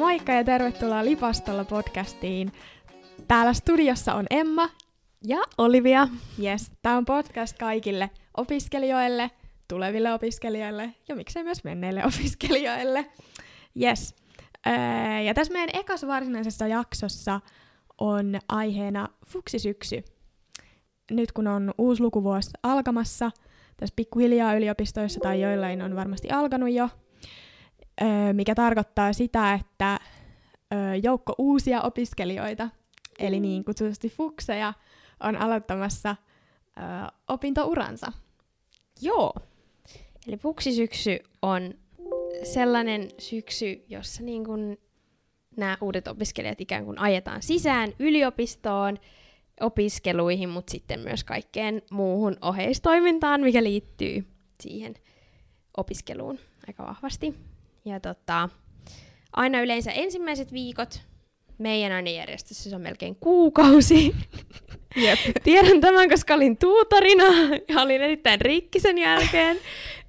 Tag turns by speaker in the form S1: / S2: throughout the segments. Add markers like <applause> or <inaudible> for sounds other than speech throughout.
S1: Moikka ja tervetuloa Lipastolla podcastiin. Täällä studiossa on Emma
S2: ja Olivia.
S1: Yes, tämä on podcast kaikille opiskelijoille, tuleville opiskelijoille ja miksei myös menneille <laughs> opiskelijoille. Yes. Öö, ja tässä meidän ekassa varsinaisessa jaksossa on aiheena fuksisyksy. Nyt kun on uusi lukuvuosi alkamassa, tässä pikkuhiljaa yliopistoissa tai joillain on varmasti alkanut jo, mikä tarkoittaa sitä, että joukko uusia opiskelijoita, eli niin kutsutusti fukseja, on aloittamassa opintouransa.
S2: Joo. Eli fuksisyksy on sellainen syksy, jossa niin kun nämä uudet opiskelijat ikään kuin ajetaan sisään yliopistoon, opiskeluihin, mutta sitten myös kaikkeen muuhun oheistoimintaan, mikä liittyy siihen opiskeluun aika vahvasti. Ja tota, aina yleensä ensimmäiset viikot meidän ainejärjestössä se on melkein kuukausi. <laughs>
S1: Jep.
S2: Tiedän tämän, koska olin tuutorina ja olin erittäin rikki sen jälkeen. <laughs>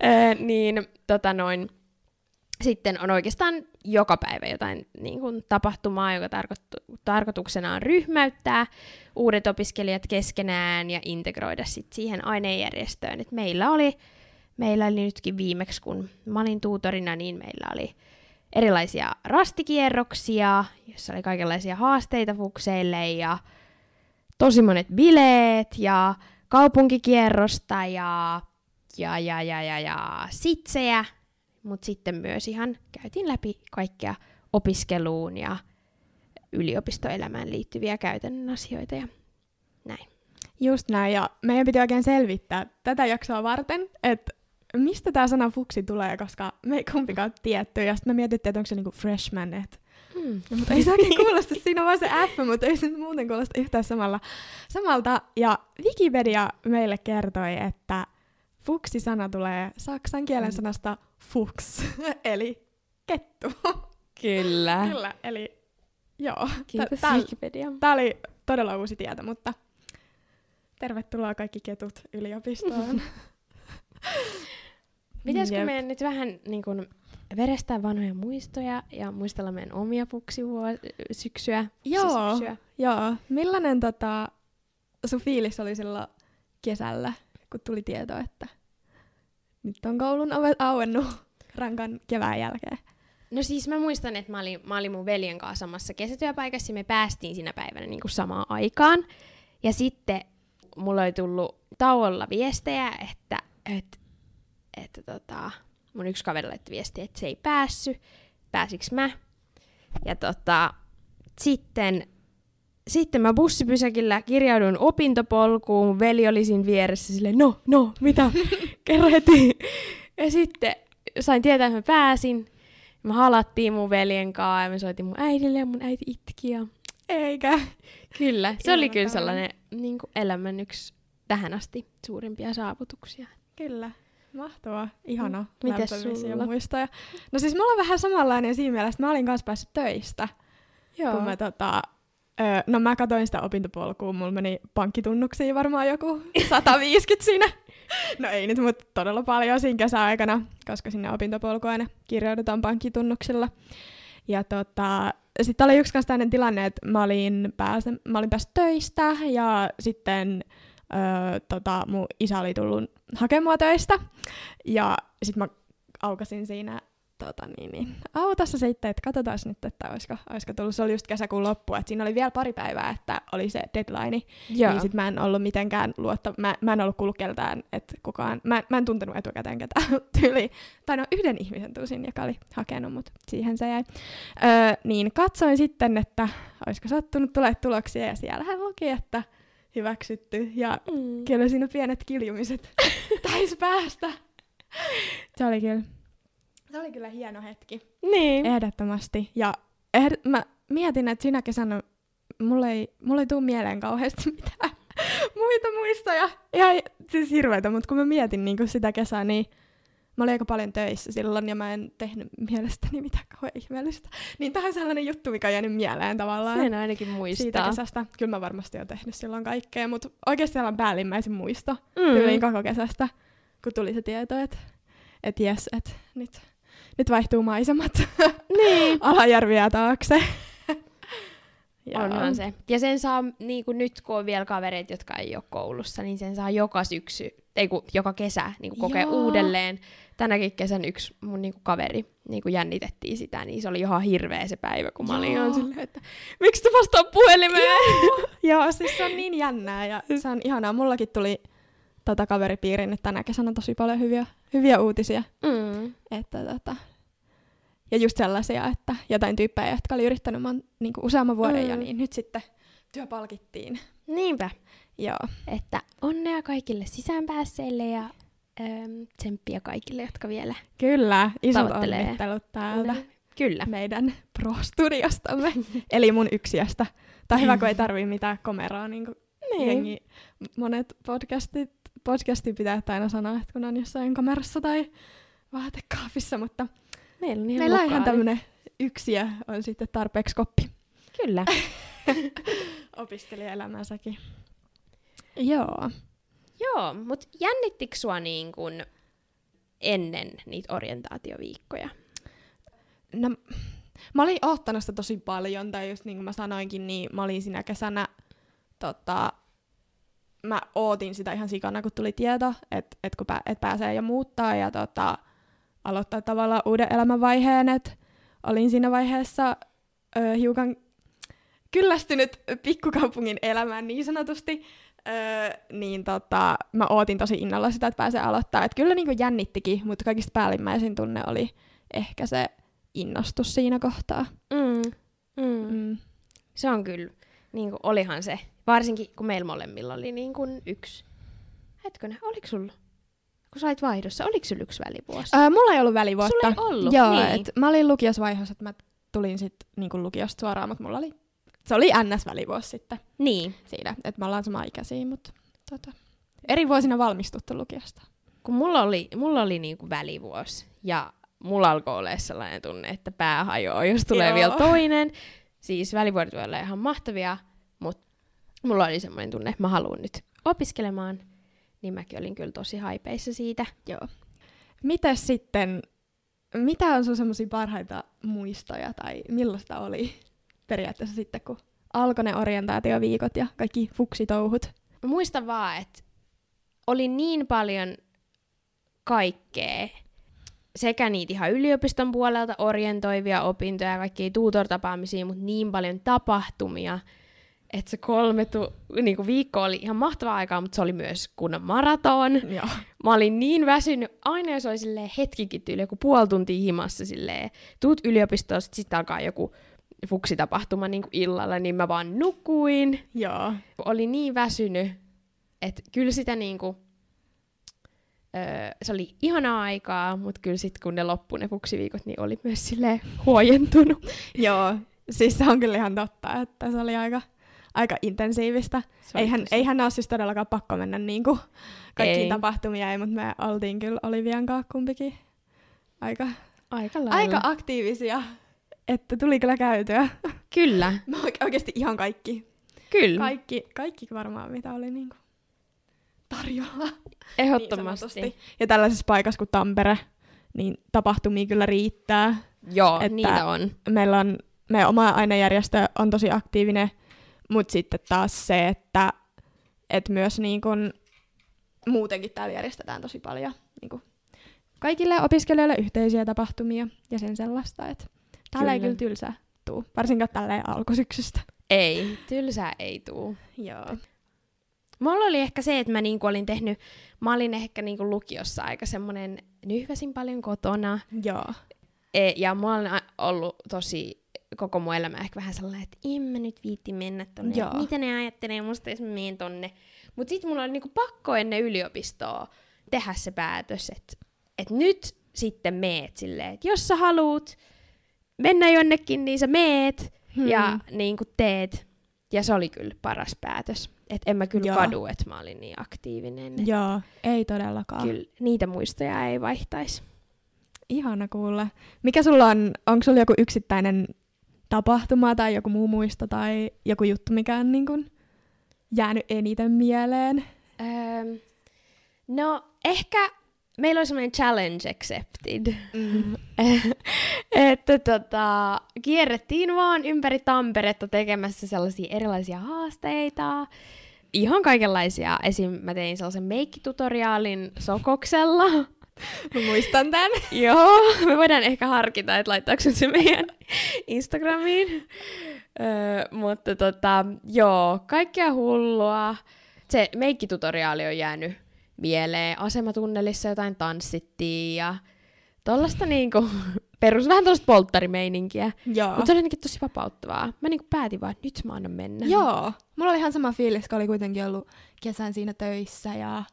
S2: Ö, niin tota noin, sitten on oikeastaan joka päivä jotain niin kuin, tapahtumaa, joka tarko- tarkoituksena on ryhmäyttää uudet opiskelijat keskenään ja integroida sit siihen ainejärjestöön. Et meillä, oli, meillä oli nytkin viimeksi, kun mä olin tuutorina, niin meillä oli erilaisia rastikierroksia, jossa oli kaikenlaisia haasteita fukseille ja tosi monet bileet ja kaupunkikierrosta ja, ja, ja, ja, ja, ja sitsejä, mutta sitten myös ihan käytiin läpi kaikkea opiskeluun ja yliopistoelämään liittyviä käytännön asioita ja näin.
S1: Just näin, ja meidän piti oikein selvittää tätä jaksoa varten, että mistä tämä sana fuksi tulee, koska me ei kumpikaan tietty, ja sitten me mietittiin, että onko se niinku freshman, että
S2: Mm.
S1: mutta ei se oikein <laughs> kuulosta, siinä on vaan se F, mutta ei se muuten kuulosta yhtään samalla. samalta. Ja Wikipedia meille kertoi, että fuksi-sana tulee saksan kielen
S2: Mm.
S1: sanasta fuchs, <laughs> eli kettu.
S2: Kyllä.
S1: Kyllä, eli joo.
S2: Kiitos
S1: Tää-
S2: Wikipedia.
S1: Tämä oli todella uusi tieto, mutta tervetuloa kaikki ketut yliopistoon. <laughs>
S2: Pitäisikö
S1: Jep.
S2: meidän nyt vähän niin kuin, verestää vanhoja muistoja ja muistella meidän omia fuksisyksyä?
S1: Joo.
S2: Syksyä?
S1: Joo, millainen tota, sun fiilis oli silloin kesällä, kun tuli tieto, että nyt on koulun ovet auennut rankan kevään jälkeen?
S2: No siis mä muistan, että mä olin, mä olin mun veljen kanssa samassa kesätyöpaikassa ja me päästiin siinä päivänä niin kuin samaan aikaan. Ja sitten mulla oli tullut tauolla viestejä, että, että, että tota, mun yksi kaveri laittoi viestiä, että se ei päässyt. Pääsiks mä? Ja tota, sitten, sitten mä bussipysäkillä kirjauduin opintopolkuun, mun veli oli siinä vieressä silleen, no, no, mitä, <laughs> kerro heti. Ja sitten sain tietää, että mä pääsin. Me halattiin mun veljen kanssa ja me soitin mun äidille ja mun äiti itki. Ja...
S1: Eikä.
S2: Kyllä, se oli kyllä sellainen niin kuin elämän yksi tähän asti suurimpia saavutuksia.
S1: Kyllä. Mahtavaa. Ihana.
S2: Mm. Mites
S1: lämpöisiä
S2: sulla?
S1: muistoja. No siis mulla on vähän samanlainen siinä mielessä, että mä olin kanssa päässyt töistä.
S2: Joo.
S1: Kun mä tota, ö, no mä katoin sitä opintopolkua, mulla meni pankkitunnuksiin varmaan joku <laughs> 150 siinä. No ei nyt, mutta todella paljon siinä kesäaikana, koska sinne opintopolku aina kirjaudutaan pankkitunnuksilla. Ja tota, sitten oli yksi kanssa tilanne, että mä olin, päästä, mä olin päässyt töistä ja sitten ö, tota, mun isä oli tullut hakemaan töistä. Ja sitten mä aukasin siinä tota, niin, niin, autossa sitten, että katsotaan nyt, että olisiko, olisiko tullut. Se oli just kesäkuun loppu, että siinä oli vielä pari päivää, että oli se deadline.
S2: Joo.
S1: Niin sit mä en ollut mitenkään luotta, mä, mä en ollut kuullut keltään, että kukaan, mä, mä en tuntenut etukäteen ketään <laughs> tyyli. Tai no yhden ihmisen tusin, joka oli hakenut, mutta siihen se jäi. Öö, niin katsoin sitten, että olisiko sattunut tulee tuloksia ja siellähän luki, että hyväksytty. Ja
S2: Mm.
S1: kyllä siinä pienet kiljumiset <laughs> taisi päästä. Se oli kyllä, se oli kyllä hieno hetki.
S2: Niin.
S1: Ehdottomasti. Ja ehd- mä mietin, että sinä kesänä mulla ei, mulla ei tuu mieleen kauheasti <laughs> mitään muita muistoja. Ihan siis hirveitä, mutta kun mä mietin niin sitä kesää, niin mä olin aika paljon töissä silloin ja mä en tehnyt mielestäni mitään kauhean ihmeellistä. Niin tähän sellainen juttu, mikä on jäänyt mieleen tavallaan.
S2: Sen ainakin
S1: siitä
S2: muistaa.
S1: kesästä. Kyllä mä varmasti oon tehnyt silloin kaikkea, mutta oikeasti sellainen päällimmäisin muisto
S2: Mm.
S1: tyyliin koko kesästä, kun tuli se tieto, että et jes, että nyt, nyt vaihtuu maisemat
S2: Niin. <laughs>
S1: alajärviä taakse. Joo.
S2: Onhan se. Ja sen saa, niin kuin nyt kun on vielä kavereita, jotka ei ole koulussa, niin sen saa joka syksy, ei kun joka kesä niin kuin kokea
S1: Joo.
S2: uudelleen. Tänäkin kesän yksi mun niin kuin kaveri niin kuin jännitettiin sitä, niin se oli ihan hirveä se päivä, kun mä olin
S1: Joo.
S2: ihan silleen, että miksi te vastaa puhelimeen?
S1: Joo, <laughs> siis se on niin jännää ja se on ihanaa. Mullakin tuli tota kaveripiirin nyt tänä kesänä tosi paljon hyviä, hyviä uutisia.
S2: Mm.
S1: Että tota, ja just sellaisia, että jotain tyyppejä, jotka oli yrittänyt mon, niin useamman vuoden
S2: Mm.
S1: jo, niin nyt sitten työ palkittiin.
S2: Niinpä.
S1: Joo.
S2: Että onnea kaikille sisäänpäässeille ja ähm, tsemppiä kaikille, jotka vielä
S1: Kyllä, isot onnittelut täältä
S2: Kyllä.
S1: meidän pro-studiostamme, eli mun yksiöstä. Tai hyvä, kun ei tarvii mitään komeraa, niin kuin
S2: Niin.
S1: jengi, monet podcastit, podcastin pitää aina sanoa, että kun on jossain kamerassa tai vaatekaapissa, mutta
S2: Meillä on ihan
S1: meillä on ihan
S2: lokaali.
S1: tämmönen yksiö, on sitten tarpeeksi koppi
S2: Kyllä. <laughs>
S1: opiskelijaelämänsäkin. Joo.
S2: Joo, mutta jännittikö sua niin kun ennen niitä orientaatioviikkoja?
S1: No, mä olin oottanut sitä tosi paljon, tai just niin kuin mä sanoinkin, niin mä olin siinä kesänä, tota, mä ootin sitä ihan sikana, kun tuli tieto, että et kun pä, et pääsee jo muuttaa ja tota, aloittaa tavallaan uuden elämänvaiheen, että olin siinä vaiheessa ö, hiukan kyllästynyt pikkukaupungin elämään niin sanotusti, Öö, niin tota, mä ootin tosi innolla sitä, että pääsee aloittaa. Et kyllä niin jännittikin, mutta kaikista päällimmäisin tunne oli ehkä se innostus siinä kohtaa.
S2: Mm. Mm.
S1: Mm.
S2: Se on kyllä, niin kuin, olihan se. Varsinkin kun meillä molemmilla oli niin kuin yksi. Hetkonen, oliko sulla? Kun sä olit vaihdossa, oliko sulla yksi välivuosi?
S1: Öö, mulla ei ollut välivuotta.
S2: Sulla ei ollut,
S1: Joo,
S2: niin.
S1: et mä olin lukiosvaiheessa, että mä tulin sitten niinku lukiosta suoraan, mutta mulla oli, se oli NS-välivuosi sitten
S2: Niin.
S1: siinä, että me ollaan sama ikäisiä, mutta tota, eri vuosina valmistuttu lukiosta.
S2: Kun mulla oli, mulla oli niin kuin välivuosi ja mulla alkoi olla sellainen tunne, että pää hajoaa, jos tulee
S1: Joo.
S2: vielä toinen. Siis välivuodet voi olla ihan mahtavia, mutta mulla oli semmoinen tunne, että mä haluan nyt opiskelemaan. Niin mäkin olin kyllä tosi haipeissa siitä.
S1: Joo. Mites sitten, mitä on sun semmoisia parhaita muistoja tai millaista oli periaatteessa sitten, kun alkoi ne orientaatioviikot ja kaikki fuksitouhut?
S2: Mä muistan vaan, että oli niin paljon kaikkea, sekä niitä ihan yliopiston puolelta orientoivia opintoja ja kaikkia tutor-tapaamisia, mutta niin paljon tapahtumia, että se kolme tu- niinku viikko oli ihan mahtavaa aikaa, mutta se oli myös kunnon maraton.
S1: Joo.
S2: Mä olin niin väsynyt, aina jos oli silleen hetkikin tyyli, joku puoli tuntia himassa silleen, tuut yliopistoon, sit, sit alkaa joku fuksitapahtuma niin kuin illalla, niin mä vaan nukuin
S1: Joo.
S2: oli niin väsynyt, että kyllä sitä niinku, öö, se oli ihanaa aikaa, mutta kyllä sitten kun ne loppui ne fuksiviikot, niin oli myös silleen huojentunut.
S1: Joo. Siis se on kyllä ihan totta, että se oli aika, aika intensiivistä. Eihän, eihän ole siis todellakaan pakko mennä niinku kaikkiin
S2: Ei.
S1: tapahtumia, ei, mutta me oltiin kyllä Olivian kanssa kumpikin aika,
S2: aika lailla.
S1: aika aktiivisia, että tuli kyllä käytyä.
S2: Kyllä, <laughs>
S1: Mä oike- oikeasti ihan kaikki,
S2: kyllä,
S1: kaikki, kaikki varmaan mitä oli niinku tarjolla. <laughs>
S2: ehdottomasti.
S1: Niin ja tällaisessa paikassa kuin Tampere, niin tapahtumia kyllä riittää.
S2: Joo,
S1: Että-
S2: niitä on.
S1: Meillä on, meidän oma ainejärjestö on tosi aktiivinen, mutta sitten taas se, että, että myös niin kun, muutenkin täällä järjestetään tosi paljon niin kun, kaikille opiskelijoille yhteisiä tapahtumia ja sen sellaista, että täällä ei
S2: Kyllä.
S1: tylsää tuu, varsinkaan tälleen alkusyksystä.
S2: Ei, tylsää ei tuu.
S1: Joo.
S2: Mulla oli ehkä se, että mä niinku olin tehnyt, mä olin ehkä niinku lukiossa aika semmonen, nyhväsin paljon kotona,
S1: Joo.
S2: E, ja mulla on ollut tosi koko mun elämä ehkä vähän sellainen, että en mä nyt viitti mennä tonne.
S1: Joo.
S2: Mitä ne ajattelee musta, jos mä menen tonne. Mut sit mulla oli niinku pakko ennen yliopistoa tehdä se päätös, että et nyt sitten meet silleen, että jos sä haluut mennä jonnekin, niin sä meet
S1: Hmm.
S2: ja niinku teet. Ja se oli kyllä paras päätös. että en mä kyllä
S1: Joo.
S2: kadu, että mä olin niin aktiivinen. Et
S1: Joo, ei todellakaan.
S2: Kyllä niitä muistoja ei vaihtaisi.
S1: Ihana kuulla. Mikä sulla on, onko sulla joku yksittäinen tapahtuma tai joku muu muisto tai joku juttu, mikä on niin kun jäänyt eniten mieleen?
S2: Öö, no ehkä meillä oli semmoinen challenge accepted.
S1: Mm. <laughs>
S2: että tota, kierrettiin vaan ympäri Tamperetta tekemässä sellaisia erilaisia haasteita. Ihan kaikenlaisia. Esim. mä tein sellaisen meikkitutoriaalin sokoksella.
S1: Mä muistan tän.
S2: Joo, me voidaan ehkä harkita, että laittaako se meidän Instagramiin. Öö, mutta tota, joo, kaikkea hullua. Se meikkitutoriaali on jäänyt mieleen. Asematunnelissa jotain tanssittiin ja tollasta niinku perus, vähän tollasta polttarimeininkiä.
S1: Joo.
S2: Mutta se oli jotenkin tosi vapauttavaa. Mä niinku päätin vaan, että nyt mä annan mennä.
S1: Joo. Mulla oli ihan sama fiilis, kun oli kuitenkin ollut kesän siinä töissä ja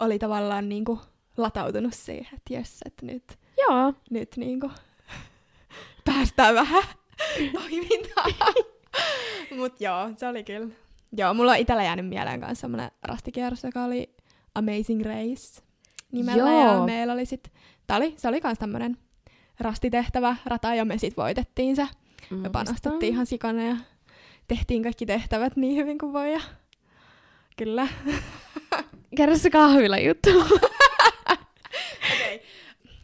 S1: oli tavallaan niinku latautunut siihen, että jes, että nyt,
S2: Joo.
S1: nyt niinku <laughs> päästään vähän <laughs> toimintaan. <laughs> Mut joo, se oli kyllä. Joo, mulla on itellä jäänyt mieleen kanssa semmonen rastikierros, joka oli Amazing Race nimellä.
S2: Joo.
S1: Ja meillä oli sit, tää oli, se oli kans tämmönen rastitehtävä rata, ja me sit voitettiin se. Me panostettiin ihan sikana ja tehtiin kaikki tehtävät niin hyvin kuin voi. Ja... Kyllä.
S2: Kerro se kahvila juttu.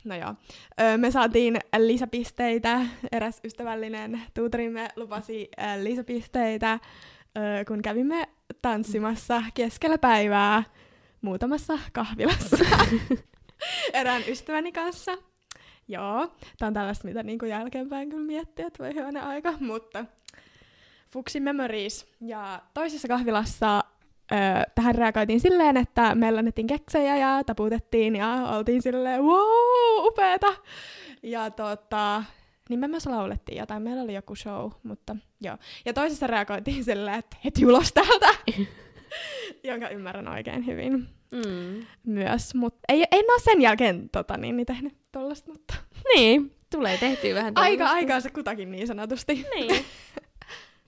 S1: No joo. Öö, me saatiin lisäpisteitä. Eräs ystävällinen tuutorimme lupasi lisäpisteitä, öö, kun kävimme tanssimassa keskellä päivää muutamassa kahvilassa <laughs> erään ystäväni kanssa. Joo, tää on tällaista, mitä niinku jälkeenpäin kyllä miettii, että voi hyvänen aika, mutta Fuxi Memories. Ja toisessa kahvilassa ö, tähän reagoitiin silleen, että meillä annettiin keksejä ja taputettiin ja oltiin silleen, wow, upeeta. Ja tota, niin me myös laulettiin jotain, meillä oli joku show, mutta joo. Ja toisessa reagoitiin silleen, että heti ulos täältä, <laughs> jonka ymmärrän oikein hyvin
S2: Mm.
S1: myös. Mutta ei, en ole sen jälkeen tota, niin, niin tehnyt tollasta, mutta
S2: Niin, tulee tehtyä vähän
S1: aika aikaa se kutakin niin sanotusti.
S2: Niin. <laughs>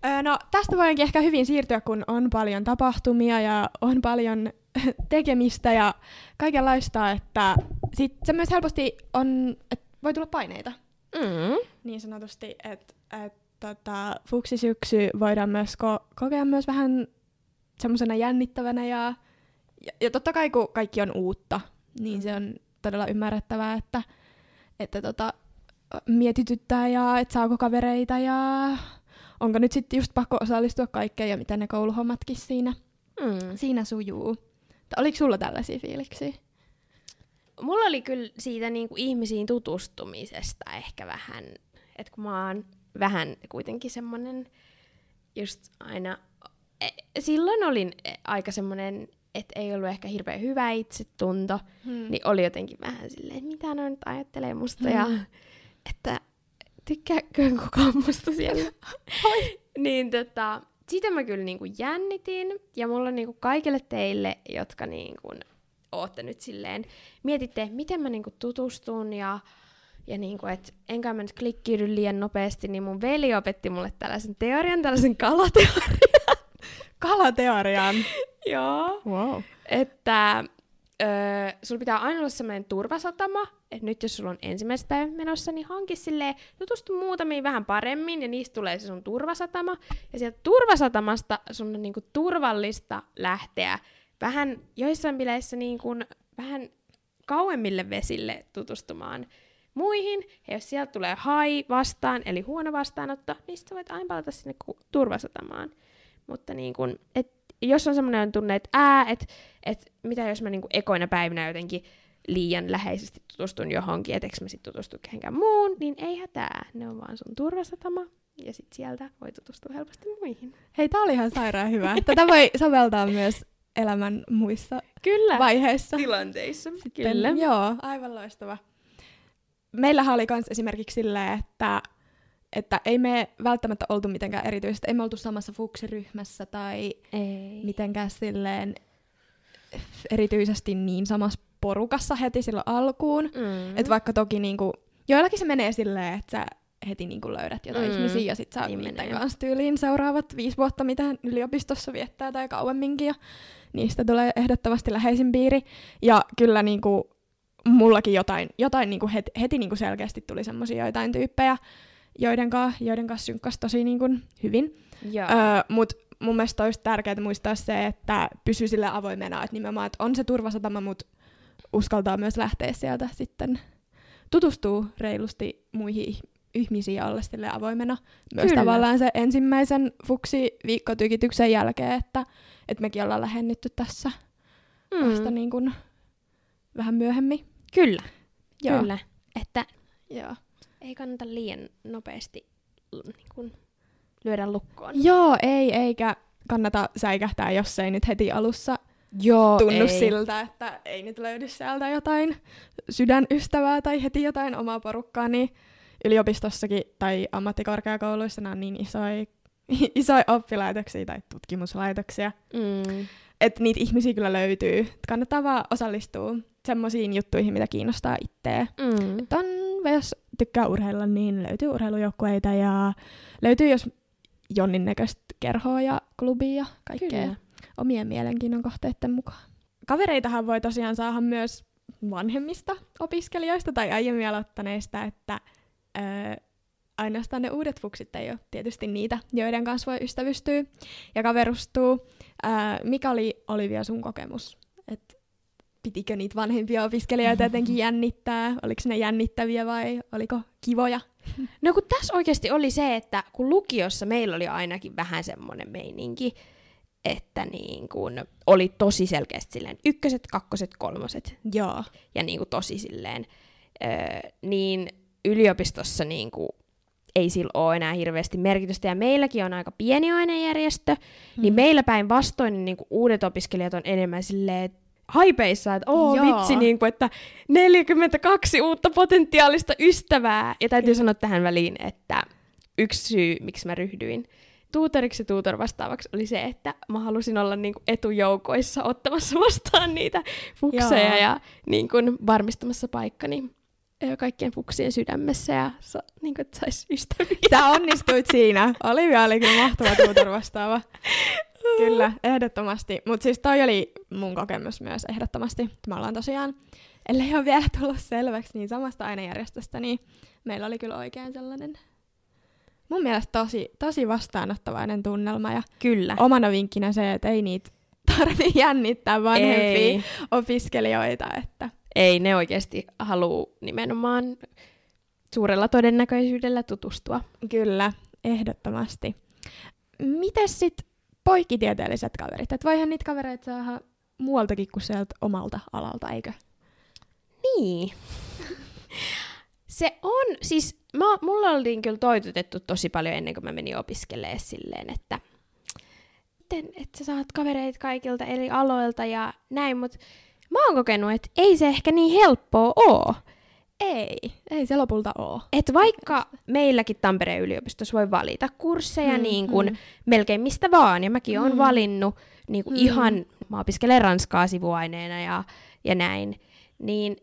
S1: Öö, no tästä voinkin ehkä hyvin siirtyä, kun on paljon tapahtumia ja on paljon <laughs> tekemistä ja kaikenlaista, että sit se myös helposti on, että voi tulla paineita
S2: Mm.
S1: niin sanotusti, että et, tota, fuksisyksy voidaan myös ko- kokea myös vähän semmoisena jännittävänä ja, ja, ja totta kai kun kaikki on uutta, niin se on todella ymmärrettävää, että, että tota, mietityttää ja että saako kavereita ja onko nyt sitten just pakko osallistua kaikkeen ja miten ne kouluhommatkin siinä,
S2: Mm.
S1: siinä sujuu. Tai Oliko sulla tällaisia fiiliksiä?
S2: Mulla oli kyllä siitä niinku ihmisiin tutustumisesta ehkä vähän, että kun mä oon vähän kuitenkin semmonen just aina, e- silloin olin e- aika semmonen, että ei ollut ehkä hirveän hyvä itsetunto,
S1: Hmm.
S2: niin oli jotenkin vähän silleen, että mitä ne nyt ajattelee musta ja
S1: Mm.
S2: että tykkääkö kukaan musta siellä. <laughs> niin tota, sitä mä kyllä niinku jännitin ja mulla on niinku kaikille teille, jotka niinku ootte nyt silleen, mietitte, miten mä niinku tutustun ja ja niinku, et enkä mä nyt klikkiydy liian nopeasti, niin mun veli opetti mulle tällaisen teorian, tällaisen kalateorian. <laughs>
S1: Kalateorian. <laughs>
S2: Joo.
S1: Wow.
S2: Että öö, sulla pitää aina olla sellainen turvasatama, että nyt jos sulla on ensimmäiset päivät menossa, niin hanki silleen, tutustu muutamiin vähän paremmin, ja niistä tulee se sun turvasatama. Ja sieltä turvasatamasta sun on niinku turvallista lähteä vähän joissain bileissä niinku vähän kauemmille vesille tutustumaan muihin. Ja jos sieltä tulee hai vastaan, eli huono vastaanotto, niin sitten voit aina palata sinne turvasatamaan. Mutta niin kun, et, jos on semmoinen tunne, että ää, että et mitä jos mä niinku ekoina päivinä jotenkin liian läheisesti tutustun johonkin, et eikö mä sit tutustu kehenkään muun, niin ei hätää. Ne on vaan sun turvasatama, ja sit sieltä voi tutustua helposti muihin.
S1: Hei, tää oli ihan sairaan hyvä. Tätä voi soveltaa myös elämän muissa
S2: Kyllä.
S1: vaiheissa.
S2: Tilanteissa.
S1: Sitten, Joo, aivan loistava. Meillähän oli myös esimerkiksi silleen, että, että ei me välttämättä oltu mitenkään erityisesti, ei me oltu samassa fuksiryhmässä tai
S2: Ei.
S1: mitenkään silleen erityisesti niin samassa porukassa heti silloin alkuun.
S2: Mm.
S1: Et vaikka toki niinku, joillakin se menee silleen, että sä heti niinku löydät jotain
S2: Mm.
S1: ihmisiä ja sit sä
S2: Niin
S1: niiden
S2: menee.
S1: kanssa tyyliin seuraavat viisi vuotta, mitä yliopistossa viettää tai kauemminkin ja niistä tulee ehdottomasti läheisin piiri. Ja kyllä niinku, mullakin jotain, jotain niinku heti, heti niinku selkeästi tuli semmosia joitain tyyppejä, joiden kanssa joiden kanssa synkkas tosi niinku hyvin.
S2: Joo.
S1: Öö, Mutta mun mielestä olisi tärkeää muistaa se, että pysyy sille avoimena, että nimenomaan, että on se turvasatama, mutta uskaltaa myös lähteä sieltä sitten tutustuu reilusti muihin ihmisiin ja olla sille avoimena. Myös
S2: Kyllä.
S1: tavallaan se ensimmäisen fuksi viikkotykityksen jälkeen, että, että mekin ollaan lähennytty tässä mm. vasta niin kuin vähän myöhemmin.
S2: Kyllä,
S1: Joo.
S2: kyllä. Että
S1: Joo.
S2: Ei kannata liian nopeasti niin kuin, lyödä lukkoon.
S1: Joo, ei, eikä kannata säikähtää, jos ei nyt heti alussa
S2: Joo,
S1: tunnu
S2: ei.
S1: siltä, että ei nyt löydy sieltä jotain sydänystävää tai heti jotain omaa porukkaa, niin yliopistossakin tai ammattikorkeakouluissa nämä on niin isoja, <laughs> isoja oppilaitoksia tai tutkimuslaitoksia,
S2: Mm.
S1: että niitä ihmisiä kyllä löytyy. Kannattaa vaan osallistua semmoisiin juttuihin, mitä kiinnostaa itseä.
S2: Mm.
S1: Et on, jos tykkää urheilla, niin löytyy urheilujoukkueita ja löytyy jos jonnin näköistä kerhoa ja klubia ja kaikkea
S2: Kyllä.
S1: omien mielenkiinnon kohteiden mukaan. Kavereitahan voi tosiaan saada myös vanhemmista opiskelijoista tai aiemmin aloittaneista, että öö, ainoastaan ne uudet fuksit ei ole tietysti niitä, joiden kanssa voi ystävystyä ja kaverustua. Öö, mikä oli Olivia sun kokemus? Et pitikö niitä vanhempia opiskelijoita jotenkin <laughs> jännittää? Oliko ne jännittäviä vai oliko kivoja?
S2: No kun tässä oikeasti oli se, että kun lukiossa meillä oli ainakin vähän semmoinen meininki, että niin kun oli tosi selkeästi silleen ykköset, kakkoset, kolmoset
S1: Joo.
S2: ja niin kuin tosi silleen, öö, niin yliopistossa niin kuin ei sillä ole enää hirveästi merkitystä. Ja meilläkin on aika pieni ainejärjestö, mm. niin meillä päin vastoin niin, niin kuin uudet opiskelijat on enemmän silleen, haipeissa, että oo
S1: Joo.
S2: vitsi, niin kuin, että 42 uutta potentiaalista ystävää. Ja täytyy
S1: Kyllä.
S2: sanoa tähän väliin, että yksi syy, miksi mä ryhdyin tuutoriksi ja tuutor vastaavaksi oli se, että mä halusin olla niin kuin etujoukoissa ottamassa vastaan niitä fukseja
S1: Joo.
S2: ja niin kuin varmistamassa paikkani kaikkien fuksien sydämessä ja sa, niin kuin, että sais ystäviä.
S1: Sä onnistuit siinä. Oli kyllä mahtava tuutor vastaava. <laughs> Kyllä, ehdottomasti. Mutta siis toi oli mun kokemus myös ehdottomasti. Me ollaan tosiaan, ellei ole vielä tullut selväksi, niin samasta ainejärjestöstä, niin meillä oli kyllä oikein sellainen mun mielestä tosi, tosi vastaanottavainen tunnelma. Ja
S2: Kyllä.
S1: omana vinkkinä se, että ei niitä tarvi <laughs> jännittää vanhempia
S2: Ei,
S1: opiskelijoita. Että
S2: ei, ne oikeasti haluu nimenomaan suurella todennäköisyydellä tutustua.
S1: Kyllä, ehdottomasti. Mites sit poikkitieteelliset kaverit? Et voihan niitä kavereita saada muualtakin kuin sieltä omalta alalta, eikö?
S2: Niin. Se on, siis mä, mulla oltiin kyllä toitotettu tosi paljon ennen kuin mä menin opiskelemaan silleen, että miten, että sä saat kavereita kaikilta eri aloilta ja näin, mutta mä oon kokenut, että ei se ehkä niin helppoa oo.
S1: Ei, ei se lopulta oo.
S2: Että vaikka meilläkin Tampereen yliopistossa voi valita kursseja
S1: Mm,
S2: niin kuin
S1: mm.
S2: melkein mistä vaan, ja mäkin oon
S1: Mm.
S2: valinnut niin kuin
S1: Mm.
S2: ihan, mä opiskelen ranskaa sivuaineena ja, ja näin, niin,